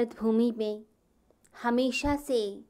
भारत भूमि में हमेशा से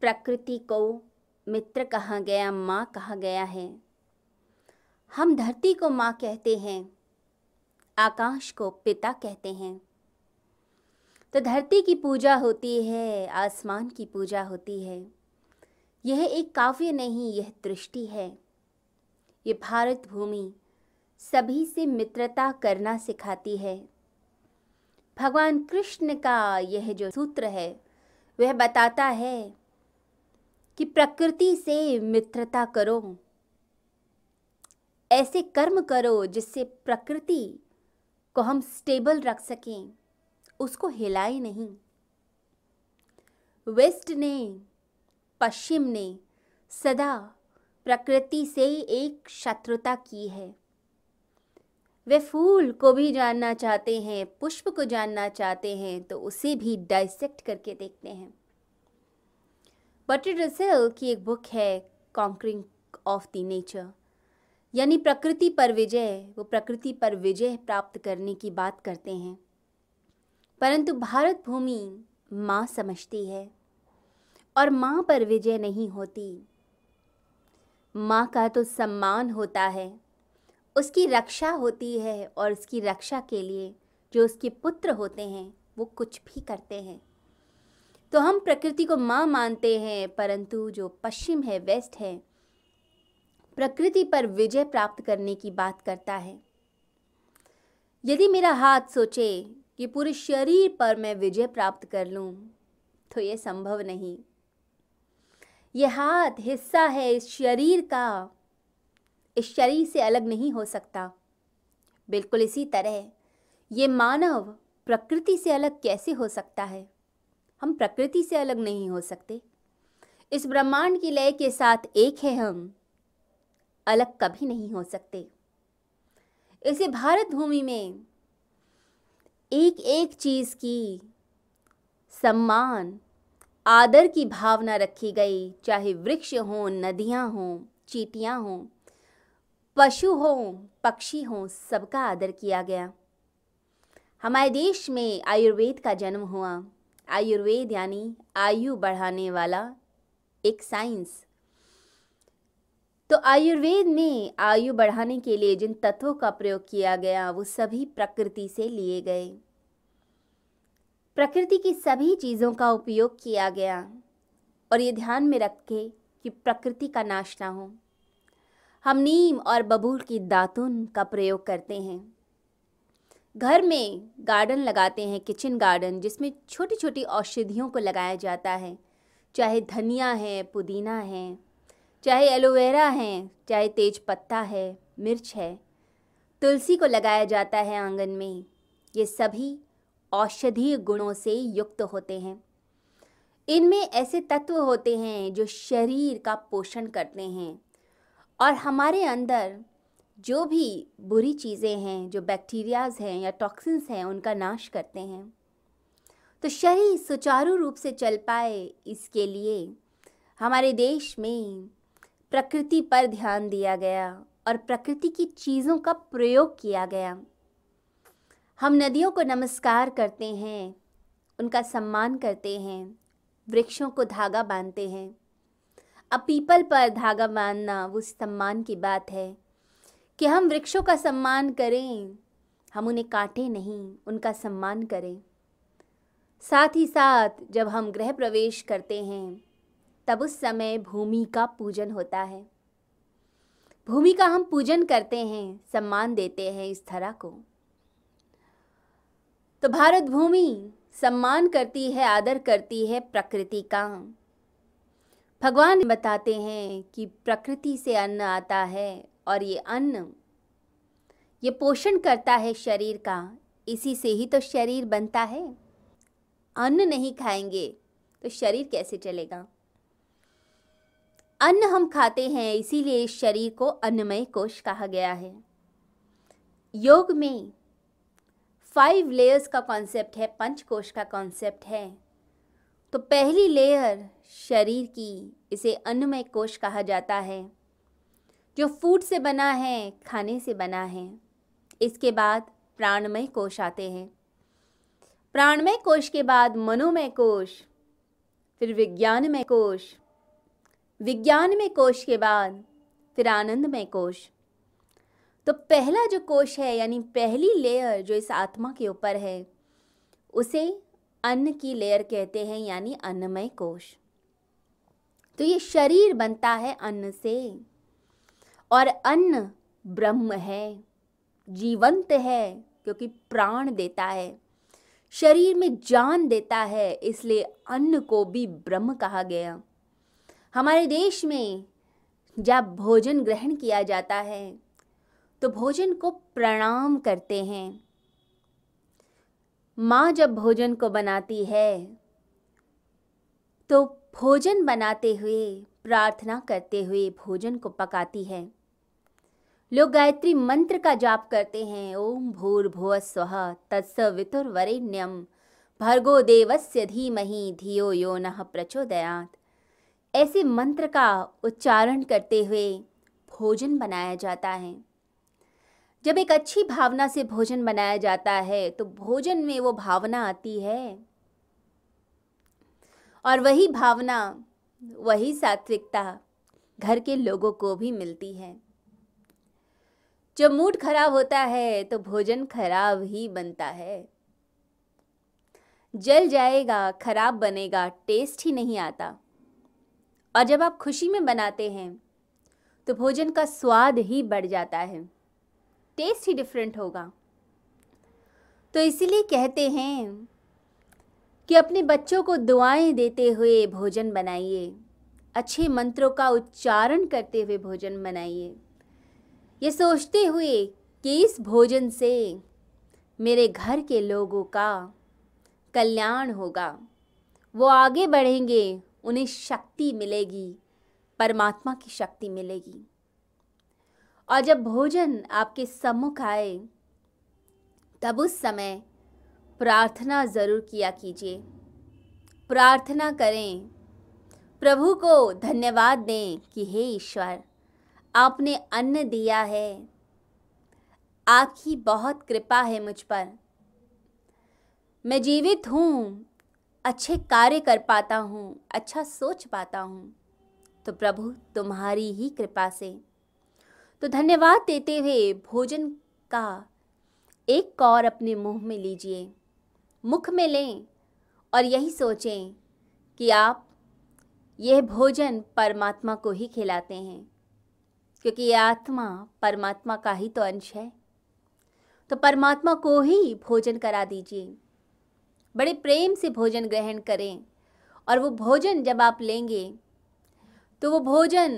प्रकृति को मित्र कहा गया, माँ कहा गया है। हम धरती को माँ कहते हैं, आकाश को पिता कहते हैं। तो धरती की पूजा होती है, आसमान की पूजा होती है। यह एक काव्य नहीं, यह दृष्टि है। ये भारत भूमि सभी से मित्रता करना सिखाती है। भगवान कृष्ण का यह जो सूत्र है, वह बताता है कि प्रकृति से मित्रता करो। ऐसे कर्म करो जिससे प्रकृति को हम स्टेबल रख सकें, उसको हिलाए नहीं। वेस्ट ने, पश्चिम ने सदा प्रकृति से एक शत्रुता की है। वे फूल को भी जानना चाहते हैं, पुष्प को जानना चाहते हैं तो उसे भी डाइसेक्ट करके देखते हैं। बटर रसेल की एक बुक है कॉन्करिंग ऑफ़ द नेचर यानी प्रकृति पर विजय, वो प्रकृति पर विजय प्राप्त करने की बात करते हैं। परंतु भारत भूमि माँ समझती है, और माँ पर विजय नहीं होती। माँ का तो सम्मान होता है। उसकी रक्षा होती है और उसकी रक्षा के लिए जो उसके पुत्र होते हैं, वो कुछ भी करते हैं। तो हम प्रकृति को माँ मानते हैं, परंतु जो पश्चिम है, वेस्ट है, प्रकृति पर विजय प्राप्त करने की बात करता है। यदि मेरा हाथ सोचे कि पूरे शरीर पर मैं विजय प्राप्त कर लूँ तो ये संभव नहीं। यह हाथ हिस्सा है इस शरीर का इस शरीर से अलग नहीं हो सकता। बिल्कुल इसी तरह, ये मानव प्रकृति से अलग कैसे हो सकता है? हम प्रकृति से अलग नहीं हो सकते। इस ब्रह्मांड की लय के साथ एक है हम, अलग कभी नहीं हो सकते। इसे भारत भूमि में एक एक चीज़ की सम्मान, आदर की भावना रखी गई, चाहे वृक्ष हों, नदियाँ हों, चीटियाँ हों पशु हों, पक्षी हों, सबका आदर किया गया। हमारे देश में आयुर्वेद का जन्म हुआ। आयुर्वेद यानी आयु बढ़ाने वाला एक साइंस। तो आयुर्वेद में आयु बढ़ाने के लिए जिन तत्वों का प्रयोग किया गया, वो सभी प्रकृति से लिए गए। प्रकृति की सभी चीज़ों का उपयोग किया गया। और ये ध्यान में रख के कि प्रकृति का नाश ना हो। हम नीम और बबूल की दातुन का प्रयोग करते हैं। घर में गार्डन लगाते हैं, किचन गार्डन, जिसमें छोटी छोटी औषधियों को लगाया जाता है। चाहे धनिया है, पुदीना है, चाहे एलोवेरा है, चाहे तेज पत्ता है, मिर्च है, तुलसी को लगाया जाता है आँगन में। ये सभी औषधीय गुणों से युक्त होते हैं। इनमें ऐसे तत्व होते हैं जो शरीर का पोषण करते हैं। और हमारे अंदर जो भी बुरी चीज़ें हैं, जो बैक्टीरियाज हैं या टॉक्सिन्स हैं, उनका नाश करते हैं। तो शरीर सुचारू रूप से चल पाए इसके लिए हमारे देश में प्रकृति पर ध्यान दिया गया और प्रकृति की चीज़ों का प्रयोग किया गया। हम नदियों को नमस्कार करते हैं, उनका सम्मान करते हैं, वृक्षों को धागा बांधते हैं। अब पीपल पर धागा बांधना वो सम्मान की बात है कि हम वृक्षों का सम्मान करें, हम उन्हें काटें नहीं, उनका सम्मान करें। साथ ही साथ जब हम गृह प्रवेश करते हैं, तब उस समय भूमि का पूजन होता है। भूमि का हम पूजन करते हैं, सम्मान देते हैं इस धरा को। तो भारत भूमि सम्मान करती है, आदर करती है प्रकृति का। भगवान बताते हैं कि प्रकृति से अन्न आता है और ये अन्न, ये पोषण करता है शरीर का। इसी से ही तो शरीर बनता है। अन्न नहीं खाएँगे तो शरीर कैसे चलेगा? अन्न हम खाते हैं, इसीलिए इस शरीर को अन्नमय कोश कहा गया है। योग में फाइव लेयर्स का कॉन्सेप्ट है पंच कोश का कॉन्सेप्ट है। तो पहली लेयर शरीर की, इसे अन्नमय कोश कहा जाता है, जो फ़ूड से बना है, खाने से बना है। इसके बाद प्राणमय कोश आते हैं। प्राणमय कोश के बाद मनोमय कोश, फिर विज्ञानमय कोश विज्ञानमय कोश के बाद फिर आनंदमय कोश। तो पहला जो कोश है, यानी पहली लेयर जो इस आत्मा के ऊपर है, उसे अन्न की लेयर कहते हैं, यानी अन्नमय कोश तो ये शरीर बनता है अन्न से, और अन्न ब्रह्म है, जीवंत है, क्योंकि प्राण देता है। शरीर में जान देता है, इसलिए अन्न को भी ब्रह्म कहा गया। हमारे देश में जब भोजन ग्रहण किया जाता है तो भोजन को प्रणाम करते हैं। माँ जब भोजन को बनाती है तो भोजन बनाते हुए, प्रार्थना करते हुए भोजन को पकाती है। लोग गायत्री मंत्र का जाप करते हैं। ओम भूर्भुव स्व तत्सवितुर्वरेण्यम भर्गो देवस्य धीमहि धियो यो न प्रचोदयात। ऐसे मंत्र का उच्चारण करते हुए भोजन बनाया जाता है। जब एक अच्छी भावना से भोजन बनाया जाता है तो भोजन में वो भावना आती है। और वही भावना, वही सात्विकता घर के लोगों को भी मिलती है। जब मूड खराब होता है तो भोजन खराब ही बनता है। जल जाएगा, खराब बनेगा टेस्ट ही नहीं आता। और जब आप खुशी में बनाते हैं तो भोजन का स्वाद ही बढ़ जाता है। टेस्ट ही डिफरेंट होगा। तो इसीलिए कहते हैं कि अपने बच्चों को दुआएँ देते हुए भोजन बनाइए, अच्छे मंत्रों का उच्चारण करते हुए भोजन बनाइए। ये सोचते हुए कि इस भोजन से मेरे घर के लोगों का कल्याण होगा। वो आगे बढ़ेंगे, उन्हें शक्ति मिलेगी, परमात्मा की शक्ति मिलेगी। और जब भोजन आपके सम्मुख आए, तब उस समय प्रार्थना ज़रूर किया कीजिए। प्रार्थना करें, प्रभु को धन्यवाद दें कि हे ईश्वर, आपने अन्न दिया है। आपकी बहुत कृपा है मुझ पर। मैं जीवित हूँ, अच्छे कार्य कर पाता हूँ अच्छा सोच पाता हूँ तो प्रभु तुम्हारी ही कृपा से। तो धन्यवाद देते हुए भोजन का एक कौर अपने मुँह में लीजिए, मुख में लें और यही सोचें कि आप यह भोजन परमात्मा को ही खिलाते हैं, क्योंकि ये आत्मा परमात्मा का ही तो अंश है। तो परमात्मा को ही भोजन करा दीजिए। बड़े प्रेम से भोजन ग्रहण करें और वो भोजन जब आप लेंगे तो वो भोजन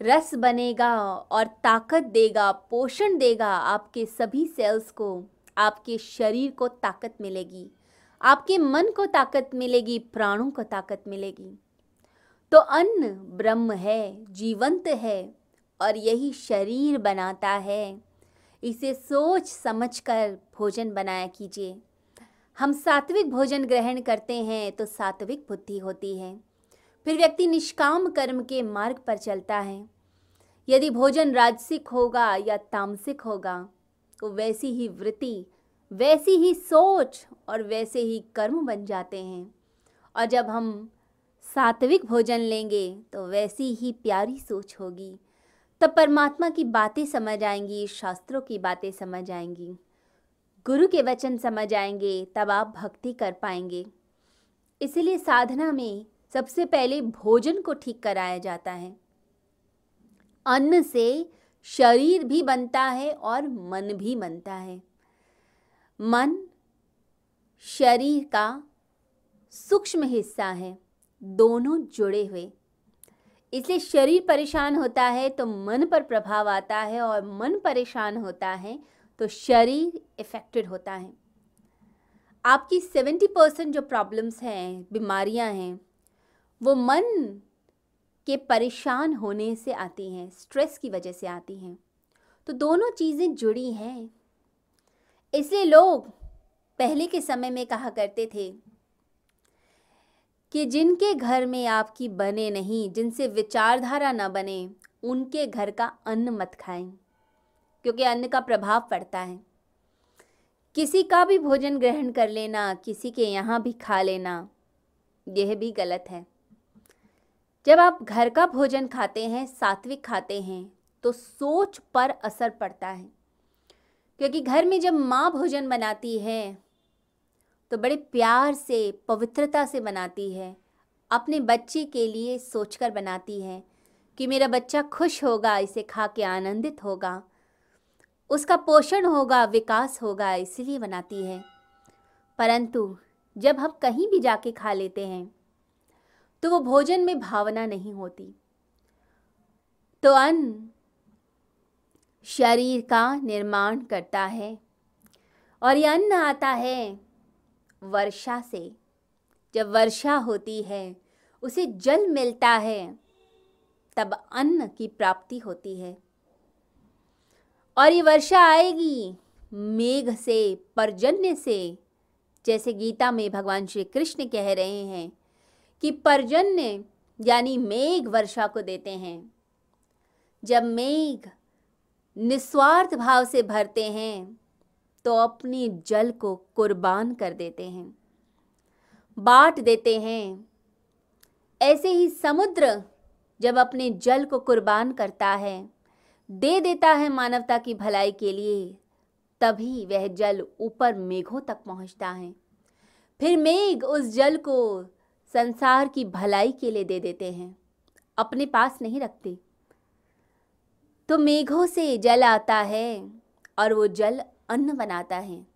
रस बनेगा और ताकत देगा, पोषण देगा आपके सभी सेल्स को, आपके शरीर को ताकत मिलेगी, आपके मन को ताकत मिलेगी, प्राणों को ताकत मिलेगी। तो अन्न ब्रह्म है, जीवंत है और यही शरीर बनाता है। इसे सोच समझकर भोजन बनाया कीजिए। हम सात्विक भोजन ग्रहण करते हैं तो सात्विक बुद्धि होती है। फिर व्यक्ति निष्काम कर्म के मार्ग पर चलता है। यदि भोजन राजसिक होगा या तामसिक होगा तो वैसी ही वृत्ति, वैसी ही सोच और वैसे ही कर्म बन जाते हैं। और जब हम सात्विक भोजन लेंगे तो वैसी ही प्यारी सोच होगी। तब परमात्मा की बातें समझ आएँगी, शास्त्रों की बातें समझ आएँगी। गुरु के वचन समझ आएँगे, तब आप भक्ति कर पाएँगे। इसलिए साधना में सबसे पहले भोजन को ठीक कराया जाता है। अन्न से शरीर भी बनता है और मन भी बनता है। मन शरीर का सूक्ष्म हिस्सा है, दोनों जुड़े हुए। इसलिए शरीर परेशान होता है तो मन पर प्रभाव आता है और मन परेशान होता है तो शरीर इफ़ेक्टेड होता है। आपकी सेवेंटी परसेंट जो प्रॉब्लम्स हैं, बीमारियाँ हैं वो मन के परेशान होने से आती हैं स्ट्रेस की वजह से आती हैं। तो दोनों चीज़ें जुड़ी हैं। इसलिए लोग पहले के समय में कहा करते थे कि जिनके घर में आपकी बने नहीं, जिनसे विचारधारा ना बने, उनके घर का अन्न मत खाएँ, क्योंकि अन्न का प्रभाव पड़ता है। किसी का भी भोजन ग्रहण कर लेना, किसी के यहाँ भी खा लेना, यह भी गलत है। जब आप घर का भोजन खाते हैं, सात्विक खाते हैं तो सोच पर असर पड़ता है। क्योंकि घर में जब माँ भोजन बनाती है तो बड़े प्यार से, पवित्रता से बनाती है। अपने बच्चे के लिए सोचकर बनाती है कि मेरा बच्चा खुश होगा, इसे खा के आनंदित होगा। उसका पोषण होगा, विकास होगा, इसलिए बनाती है। परंतु जब हम कहीं भी जाके खा लेते हैं तो वो भोजन में भावना नहीं होती। तो अन्न शरीर का निर्माण करता है और ये अन्न आता है वर्षा से। जब वर्षा होती है, उसे जल मिलता है, तब अन्न की प्राप्ति होती है। और ये वर्षा आएगी मेघ से, परजन्य से, जैसे गीता में भगवान श्री कृष्ण कह रहे हैं। कि पर्जन्य यानी मेघ वर्षा को देते हैं। जब मेघ निस्वार्थ भाव से भरते हैं तो अपनी जल को कुर्बान कर देते हैं, बांट देते हैं। ऐसे ही समुद्र जब अपने जल को कुर्बान करता है, दे देता है मानवता की भलाई के लिए, तभी वह जल ऊपर मेघों तक पहुँचता है। फिर मेघ उस जल को संसार की भलाई के लिए दे देते हैं। अपने पास नहीं रखते। तो मेघों से जल आता है और वो जल अन्न बनाता है।